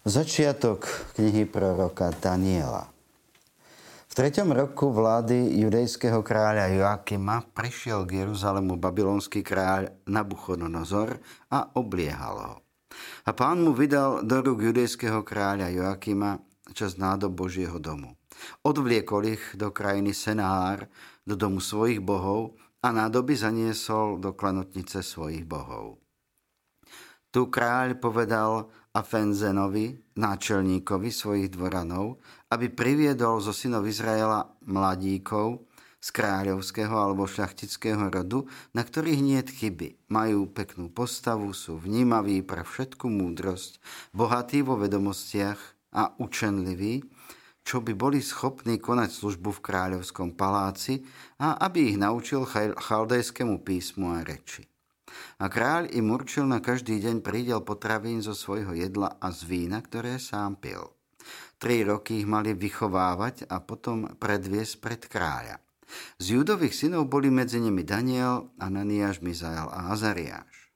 Začiatok knihy proroka Daniela. V treťom roku vlády judejského kráľa Joakima prišiel k Jeruzalému babylonský kráľ Nabuchodonozor a obliehal ho. A pán mu vydal do rúk judejského kráľa Joakima čas nádob Božieho domu. Odvliekol ich do krajiny Senár, do domu svojich bohov a nádoby zaniesol do klanotnice svojich bohov. Tu kráľ povedal Afenzenovi, náčelníkovi svojich dvoranov, aby priviedol zo synov Izraela mladíkov z kráľovského alebo šľachtického rodu, na ktorých nie chyby. Majú peknú postavu, sú vnímaví pre všetku múdrosť, bohatí vo vedomostiach a učenliví, čo by boli schopní konať službu v kráľovskom paláci a aby ich naučil chaldejskému písmu a reči. A kráľ im určil na každý deň prídel potravín zo svojho jedla a z vína, ktoré sám pil. Tri roky ich mali vychovávať a potom predviesť pred kráľa. Z judových synov boli medzi nimi Daniel, Ananiáš, Mizael a Azariáš.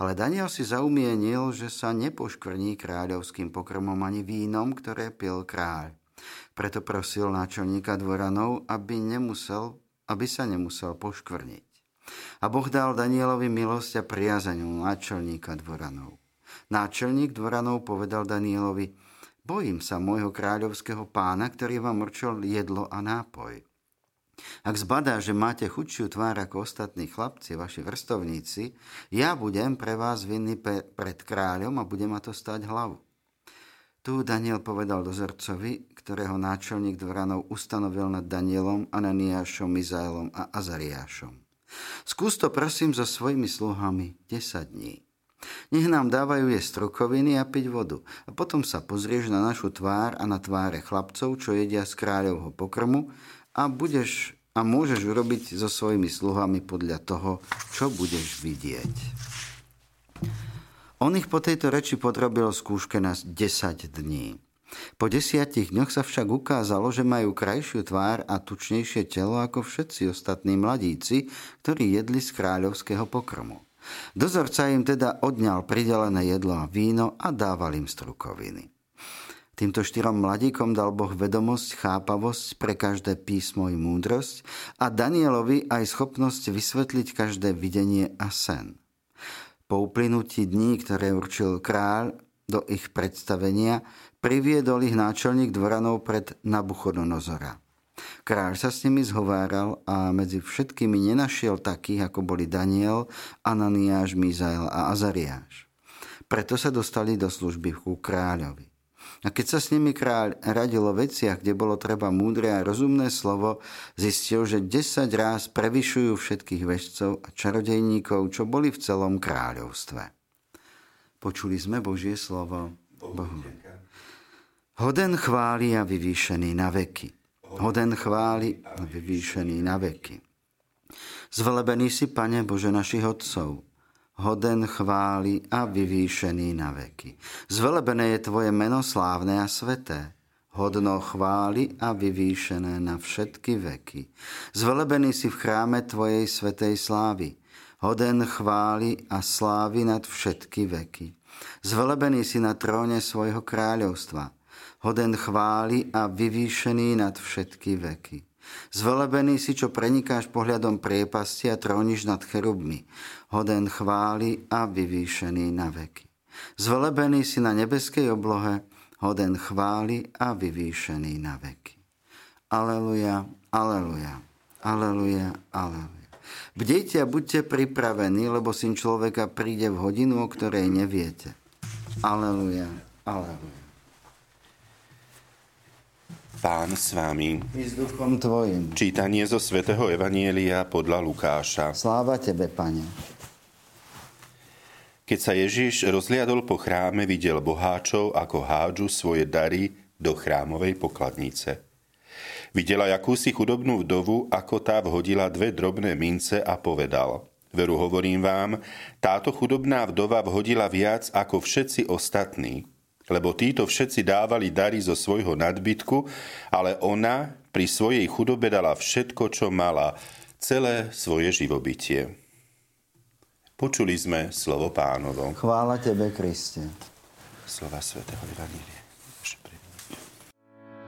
Ale Daniel si zaumienil, že sa nepoškvrní kráľovským pokrmom ani vínom, ktoré pil kráľ. Preto prosil náčelníka dvoranov, aby, nemusel, aby sa nemusel poškvrniť. A Boh dal Danielovi milosť a priazeň náčelníka dvoranov. Náčelník dvoranov povedal Danielovi, bojím sa môjho kráľovského pána, ktorý vám určil jedlo a nápoj. Ak zbadá, že máte chudšiu tvár ako ostatní chlapci, vaši vrstovníci, ja budem pre vás vinný pred kráľom a budem ma to stať hlavu. Tu Daniel povedal dozorcovi, ktorého náčelník dvoranov ustanovil nad Danielom, Ananiášom, Mizaelom a Azariášom. Skús to prosím so svojimi sluhami 10 dní. Nech nám dávajú jesť strukoviny a piť vodu. A potom sa pozrieš na našu tvár a na tváre chlapcov, čo jedia z kráľovho pokrmu a, budeš, a môžeš urobiť so svojimi sluhami podľa toho, čo budeš vidieť. On ich po tejto reči podrobil skúške na 10 dní. Po desiatich dňoch sa však ukázalo, že majú krajšiu tvár a tučnejšie telo ako všetci ostatní mladíci, ktorí jedli z kráľovského pokrmu. Dozorca im teda odňal pridelené jedlo a víno a dával im strukoviny. Týmto štyrom mladíkom dal Boh vedomosť, chápavosť pre každé písmo i múdrosť a Danielovi aj schopnosť vysvetliť každé videnie a sen. Po uplynutí dní, ktoré určil kráľ do ich predstavenia, priviedol ich náčelník dvoranov pred Nabuchodonozora. Kráľ sa s nimi zhováral a medzi všetkými nenašiel takých, ako boli Daniel, Ananiáš, Mizael a Azariáš. Preto sa dostali do služby ku kráľovi. A keď sa s nimi kráľ radil o veciach, kde bolo treba múdre a rozumné slovo, zistil, že 10 ráz prevyšujú všetkých vešcov a čarodejníkov, čo boli v celom kráľovstve. Počuli sme Božie slovo. Bohu. Hoden chváli a vyvýšený na veky. Hoden chváli a vyvýšený na veky. Zvelebený si, Pane Bože našich Otcov, hoden chváli a vyvýšený na veky. Zvelebené je Tvoje meno slávne a sveté, hodno chváli a vyvýšené na všetky veky. Zvelebený si v chráme Tvojej svetej slávy, hoden chváli a slávy nad všetky veky. Zvelebený si na tróne svojho kráľovstva, hoden chváli a vyvýšený nad všetky veky. Zvelebený si, čo prenikáš pohľadom priepasti a tróniš nad cherubmi, hoden chváli a vyvýšený na veky. Zvelebený si na nebeskej oblohe, hoden chváli a vyvýšený na veky. Aleluja, aleluja, aleluja, aleluja. Bdejte a buďte pripravení, lebo syn človeka príde v hodinu, o ktorej neviete. Aleluja, aleluja. Pán s vámi. I s duchom tvojim. Čítanie zo svätého Evanielia podľa Lukáša. Sláva tebe, Pane. Keď sa Ježiš rozliadol po chráme, videl boháčov, ako hádžu svoje dary do chrámovej pokladnice. Videla akúsi chudobnú vdovu, ako tá vhodila dve drobné mince a povedal – Veru hovorím vám, táto chudobná vdova vhodila viac ako všetci ostatní, lebo títo všetci dávali dary zo svojho nadbytku, ale ona pri svojej chudobe dala všetko, čo mala, celé svoje živobytie. Počuli sme slovo pánovo. Chvála Tebe, Kriste. slova svätého Evanília.